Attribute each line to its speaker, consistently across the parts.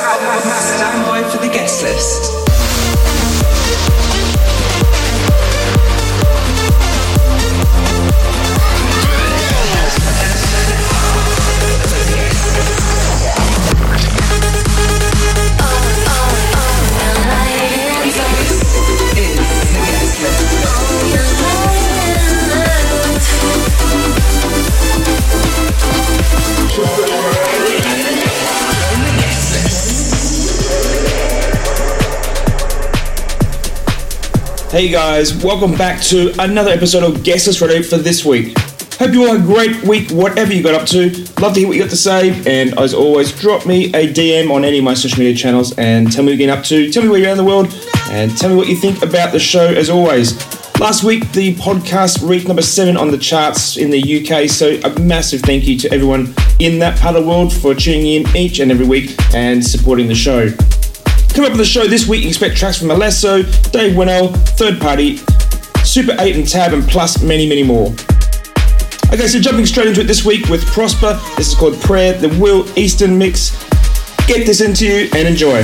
Speaker 1: Stand by for the guest list.
Speaker 2: Hey guys, welcome back to another episode of Guest List Radio for this week. Hope you all had a great week, whatever you got up to. Love to hear what you got to say, and as always, drop me a DM on any of my social media channels and tell me what you're up to, tell me where you're in the world, and tell me what you think about the show as always. Last week, the podcast reached number seven on the charts in the UK, so a massive thank you to everyone in that part of the world for tuning in each and every week and supporting the show. Coming up on the show this week, expect tracks from Alesso, Dave Winnel, Third Party, Super 8 and Tab, and plus many, many more. Okay, so jumping straight into it this week with Prosper. This is called Prayer, the Will Eastern mix. Get this into you and enjoy.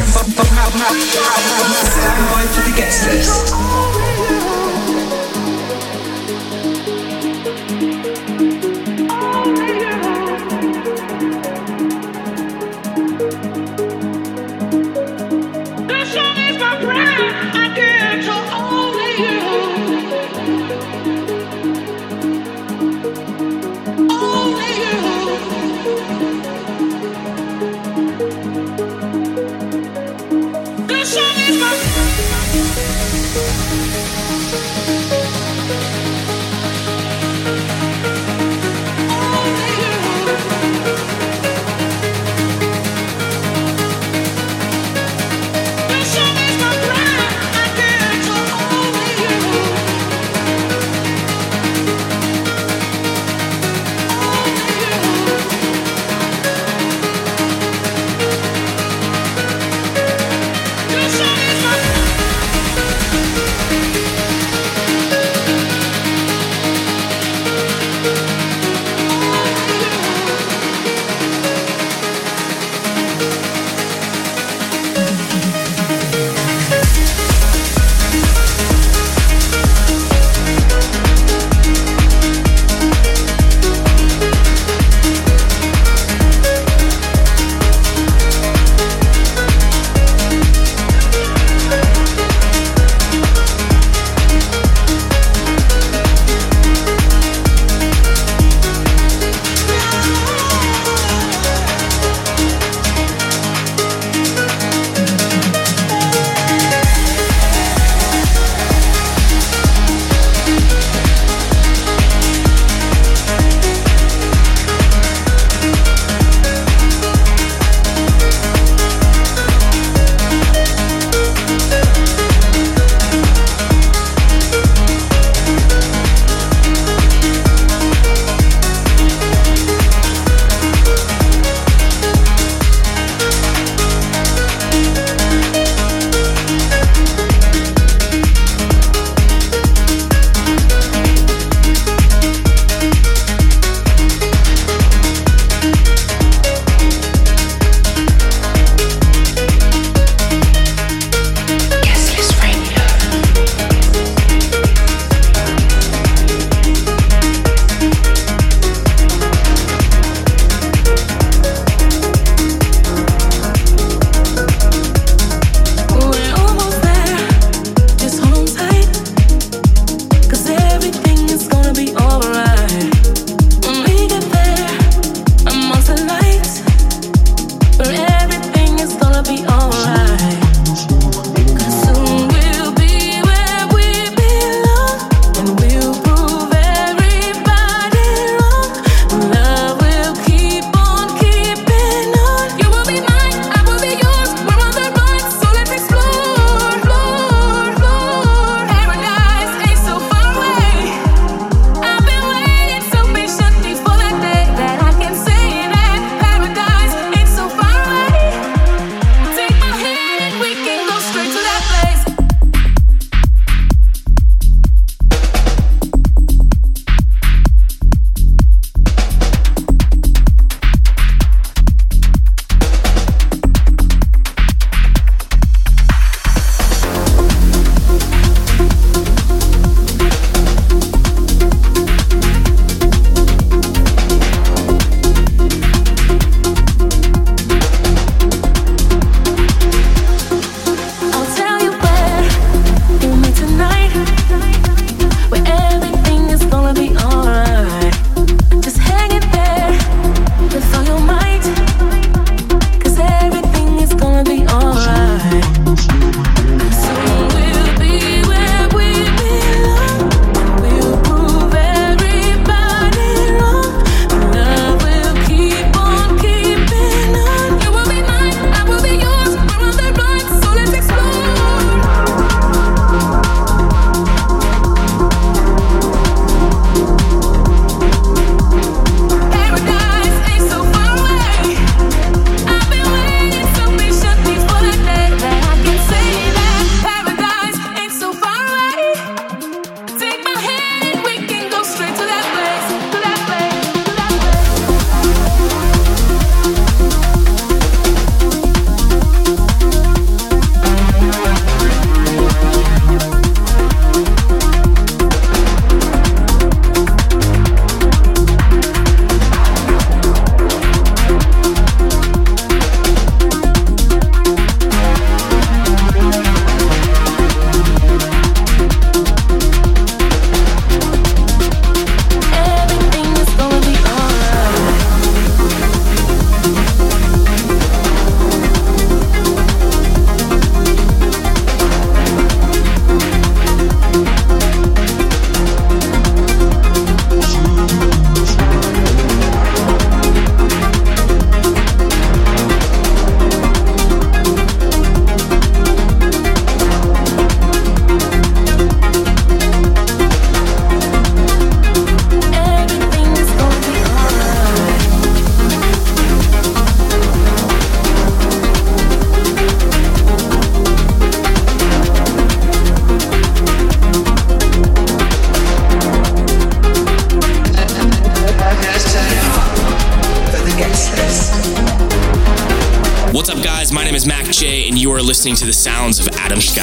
Speaker 3: What's up, guys? My name is Mac J, and you are listening to the sounds of Adam Sky.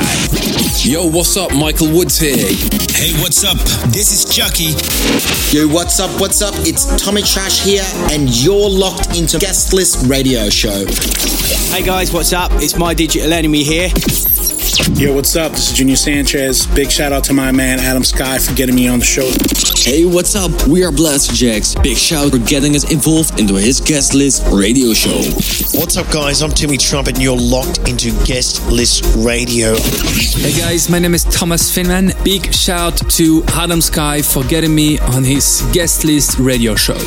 Speaker 4: Yo, what's up? Michael Woods here.
Speaker 5: Hey, what's up? This is Chuckie.
Speaker 6: Yo, what's up? What's up? It's Tommy Trash here, and you're locked into Guest List Radio Show.
Speaker 7: Hey guys, what's up? It's my digital enemy here.
Speaker 8: Yo, what's up? This is Junior Sanchez. Big shout out to my man Adam Sky for getting me on the show.
Speaker 4: Hey, what's up? We are Blasterjaxx. Big shout for getting us involved into his guest list radio show.
Speaker 5: What's up, guys? I'm Timmy Trumpet, and you're locked into Guest List Radio.
Speaker 9: Hey guys, my name is Thomas Finman. Big shout to Adam Sky for getting me on his guest list radio show.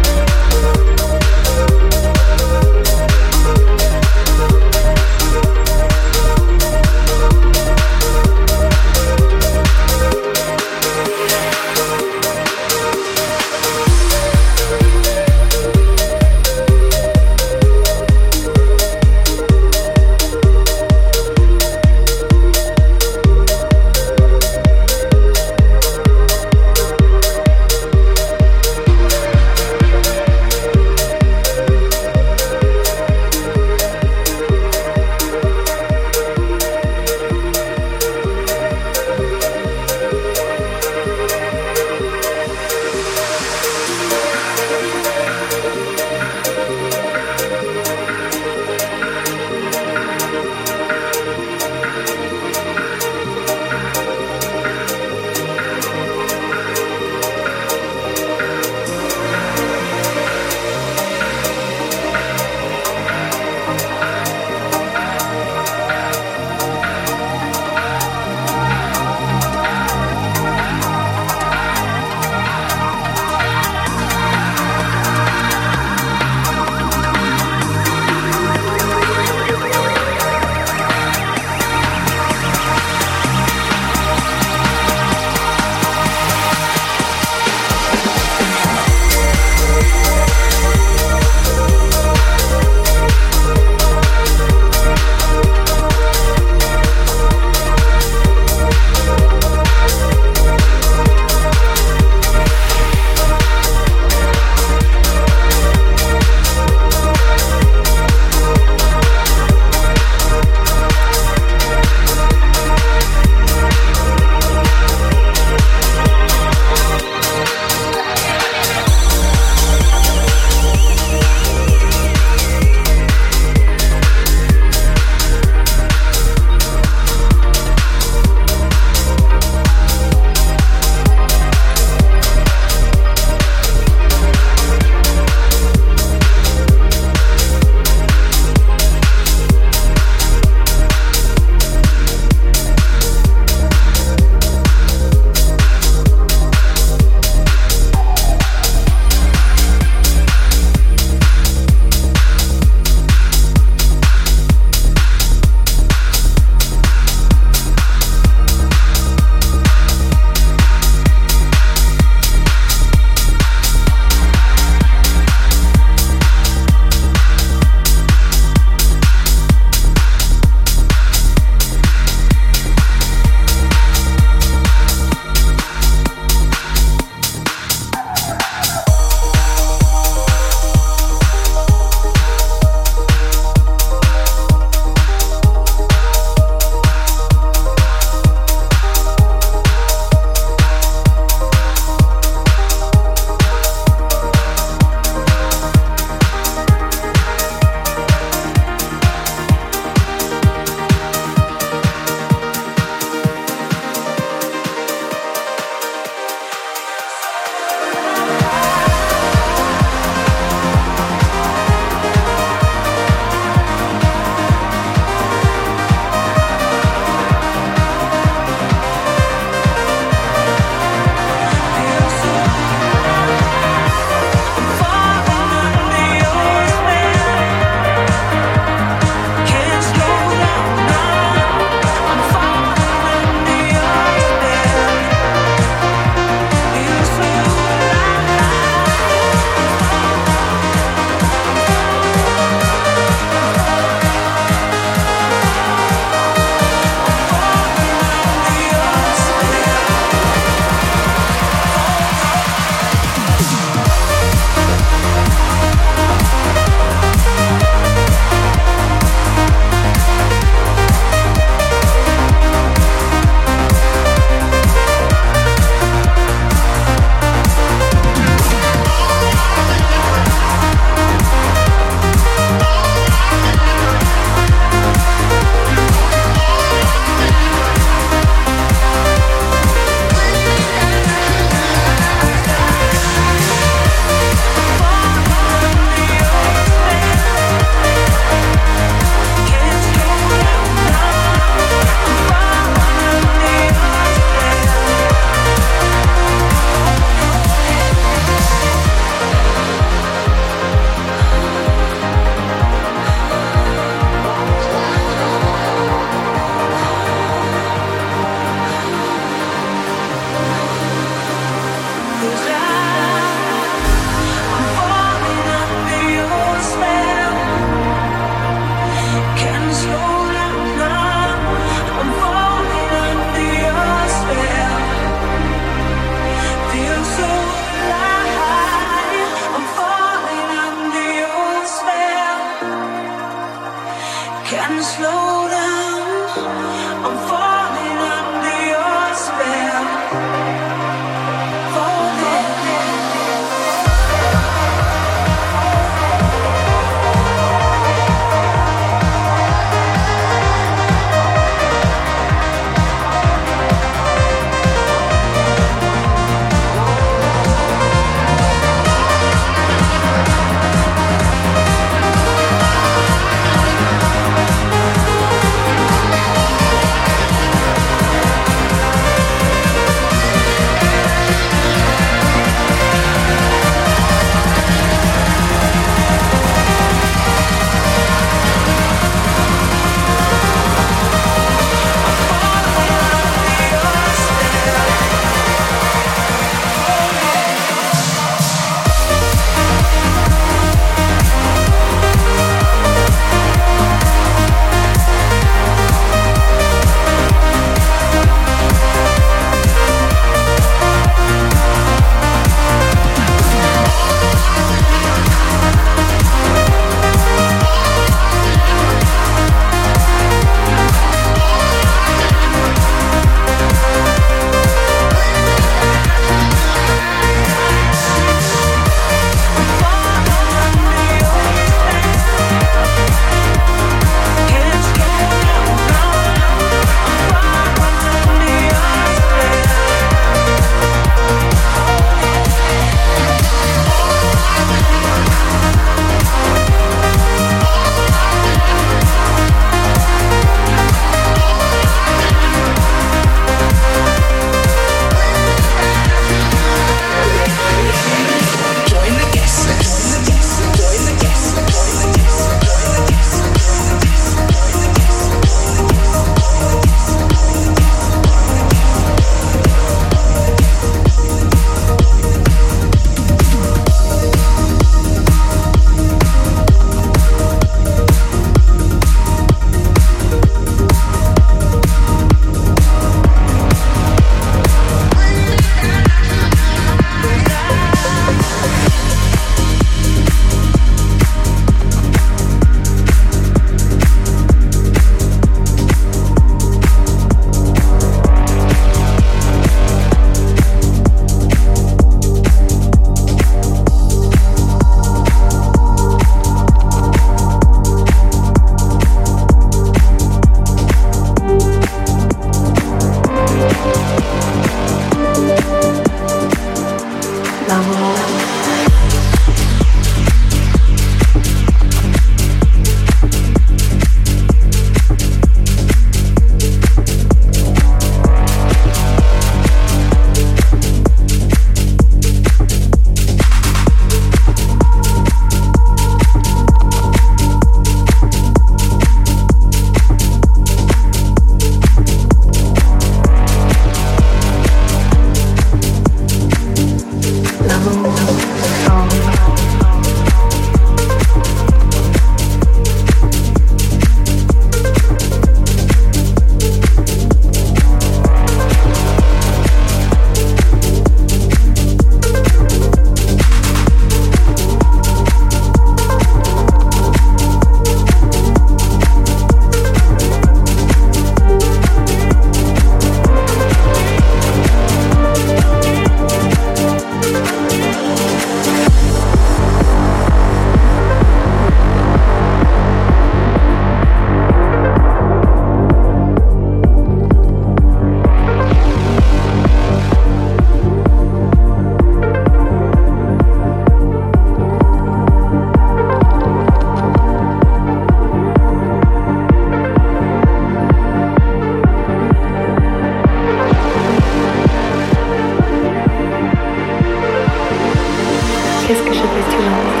Speaker 10: Je vais te nommer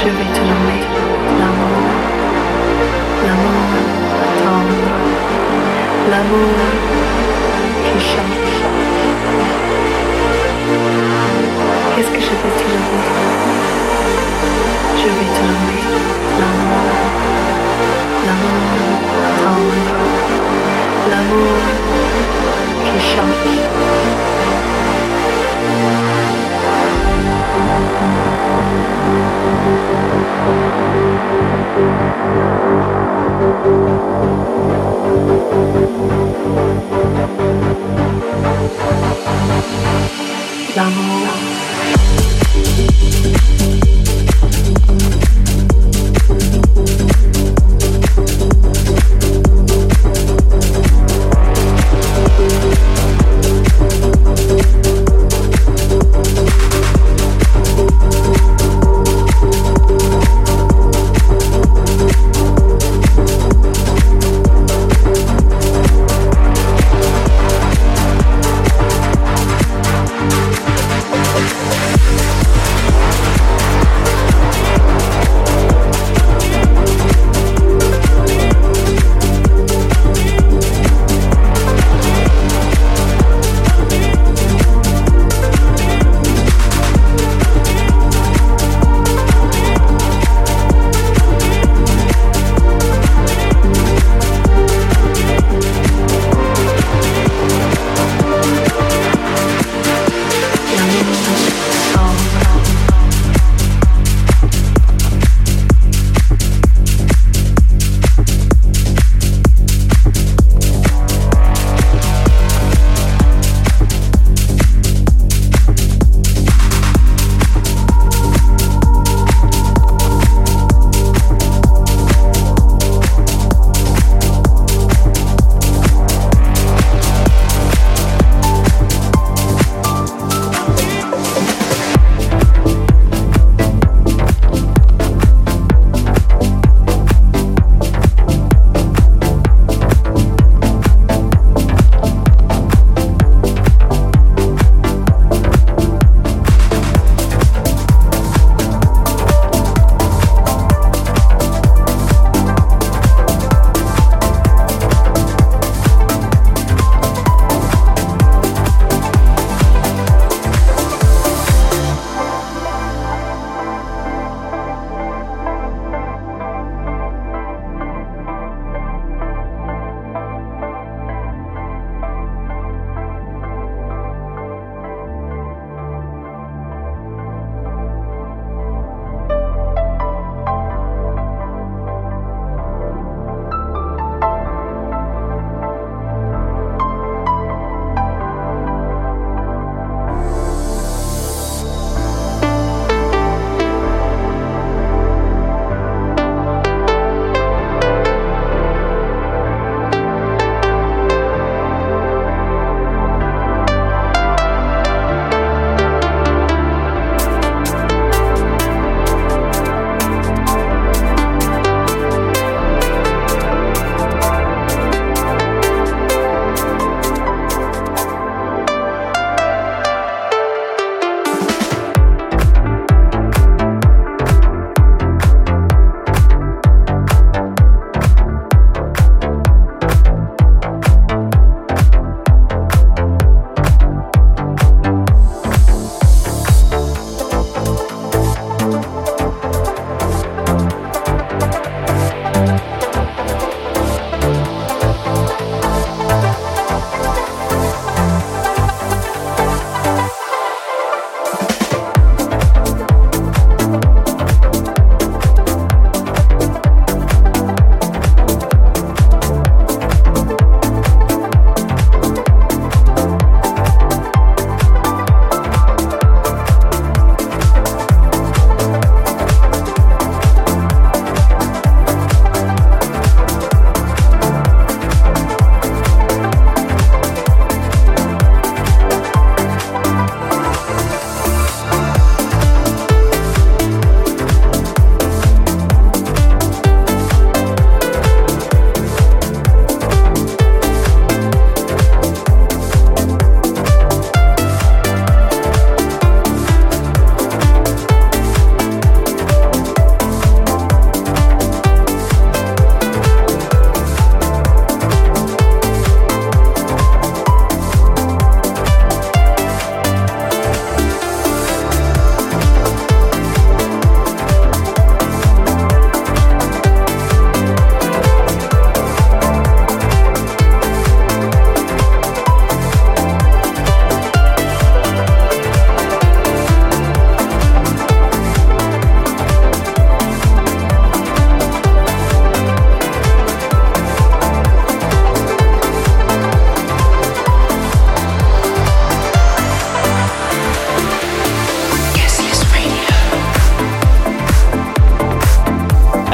Speaker 10: Je vais te l'amour. L'amour. L'amour qui chante. Qu'est-ce que je vais te nommer Je vais te nommer l'amour. L'amour tendre. L'amour qui chante. L'amour.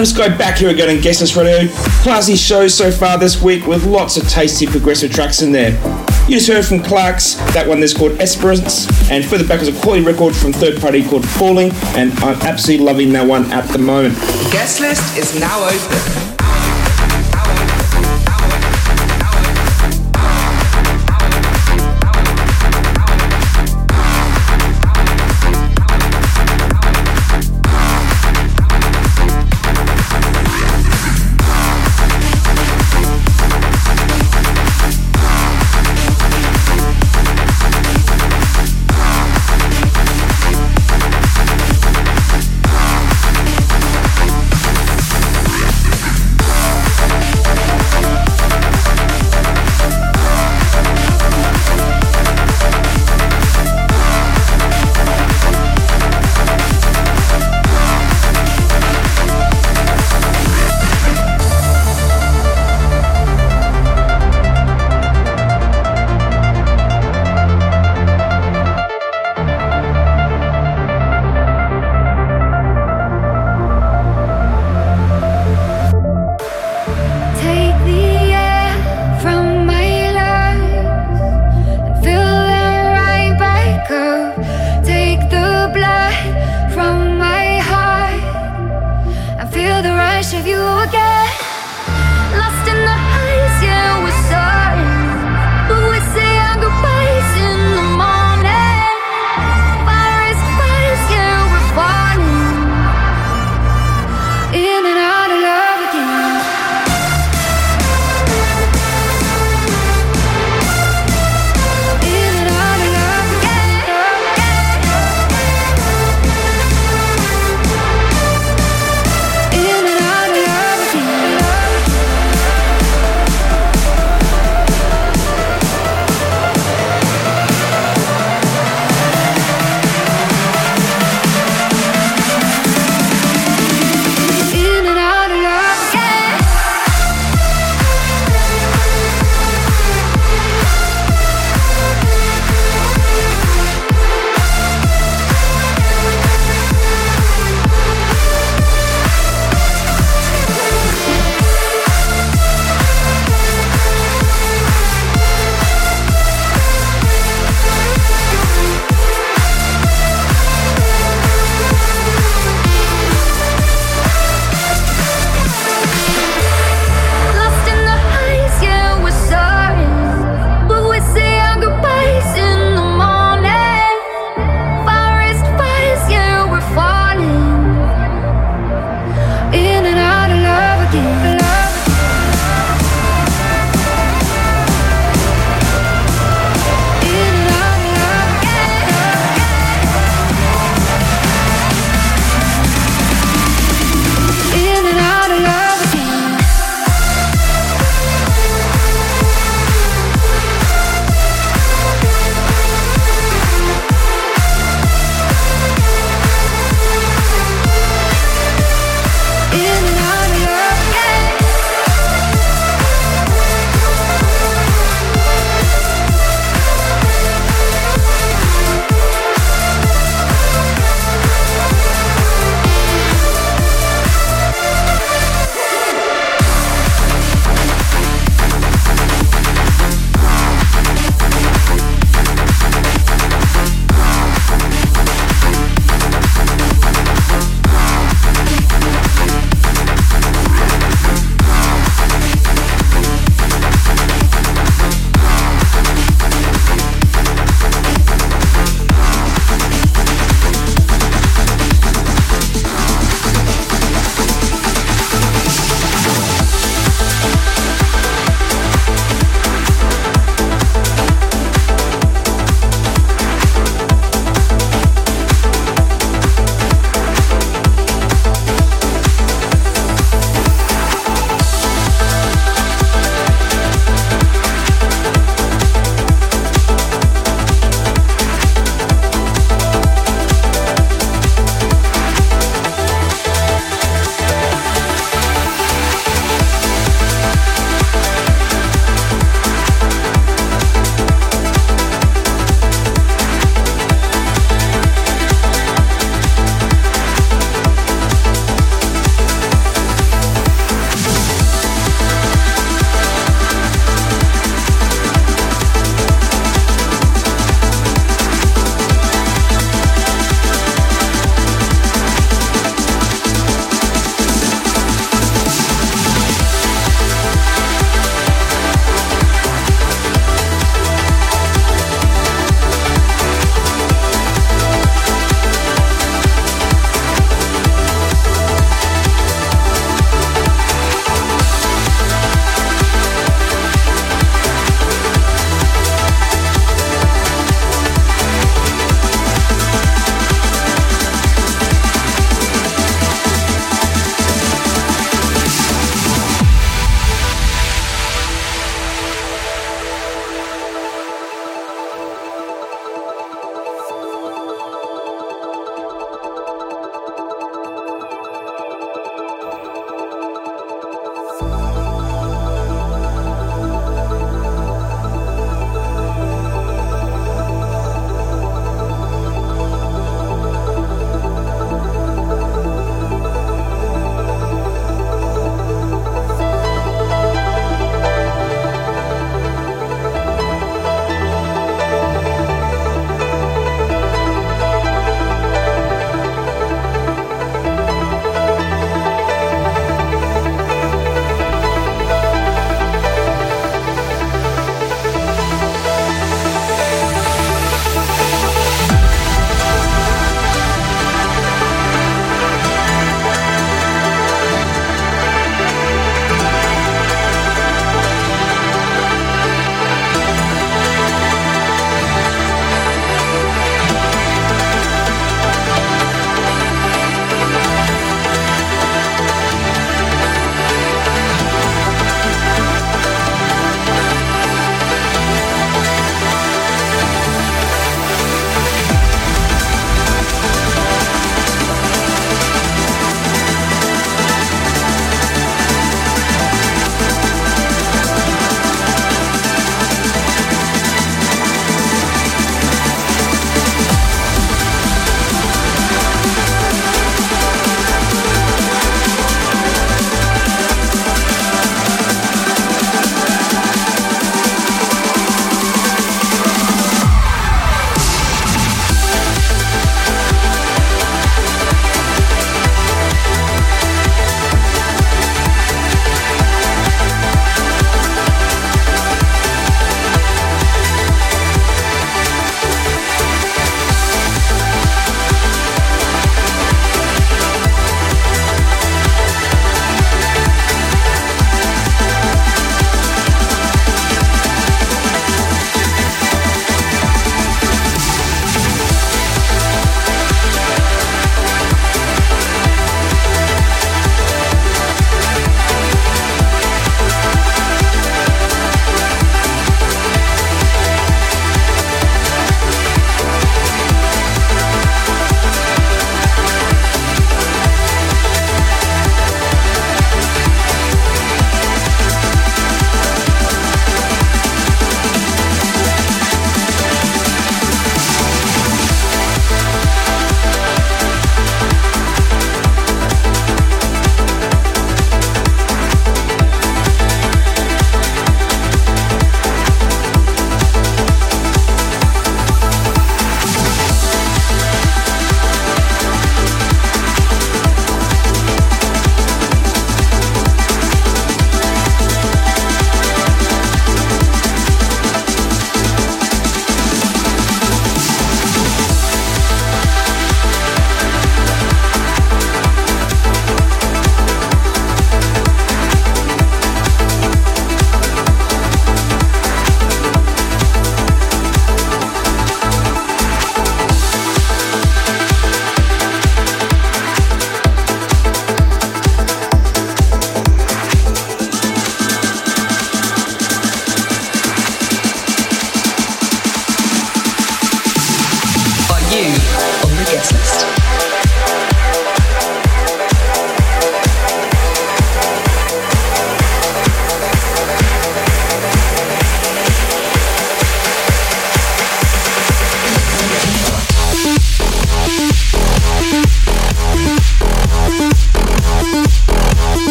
Speaker 2: Adam Sky back here again on Guest List Radio. Eh? Classy show so far this week with lots of tasty progressive tracks in there. You just heard from Clark's, that one there's called Esperance, and further back was a quality record from third party called Falling, and I'm absolutely loving that one at the moment.
Speaker 11: Guest list is now open.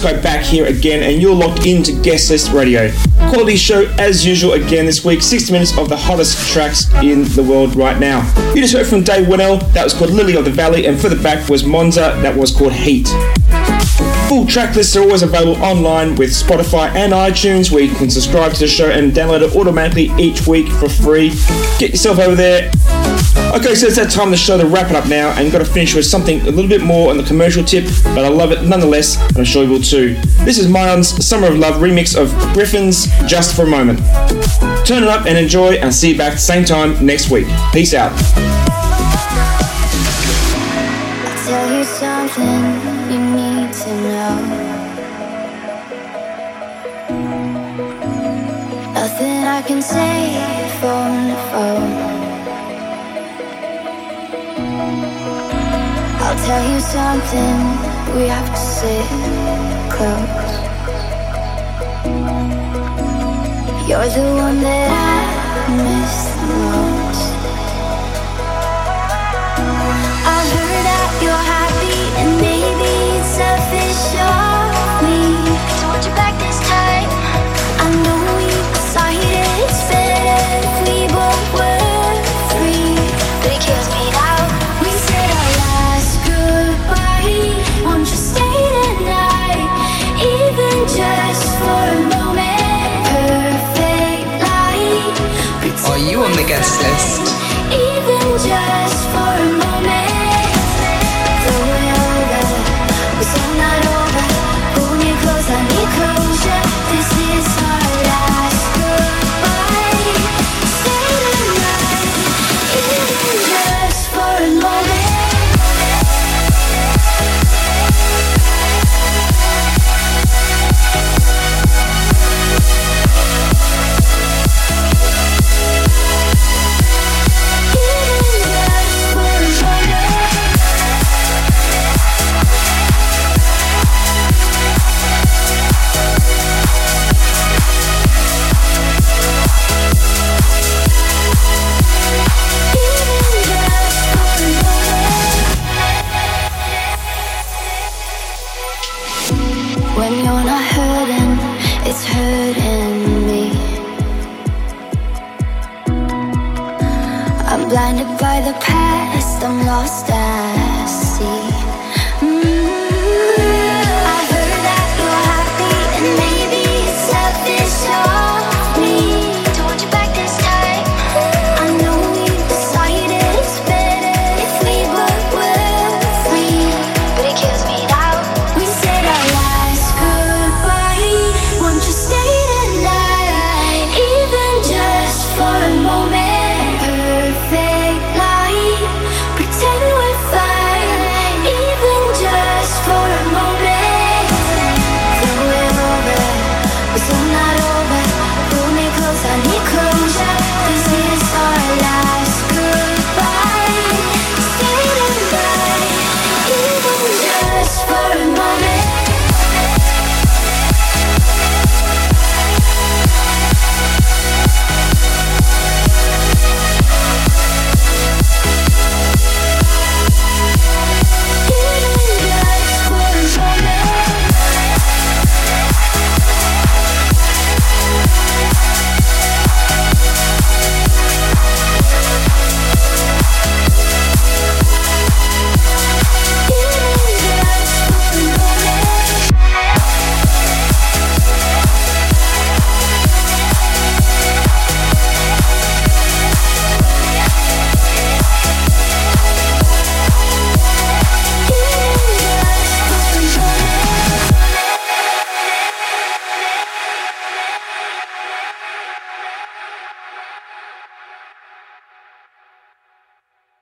Speaker 2: Sky back here again, and you're locked into Guest List Radio. Quality show as usual again this week, 60 minutes of the hottest tracks in the world right now. You just heard from Dave Winnel, that was called Lily of the Valley, and further back was Monza, that was called Heat. Full track lists are always available online with Spotify and iTunes, where you can subscribe to the show and download it automatically each week for free. Get yourself over there. Okay, so it's that time of the show to wrap it up now, and got to finish with something a little bit more on the commercial tip, but I love it nonetheless, and I'm sure you will too. This is Myon's Summer of Love remix of Gryffin's Just for a Moment. Turn it up and enjoy, and see you back same time next week. Peace out.
Speaker 11: Nothing I can say phone phone. I'll tell you something we have to sit close. You're the one that I miss the most. I heard that you're happy and maybe it's selfish you I'm lost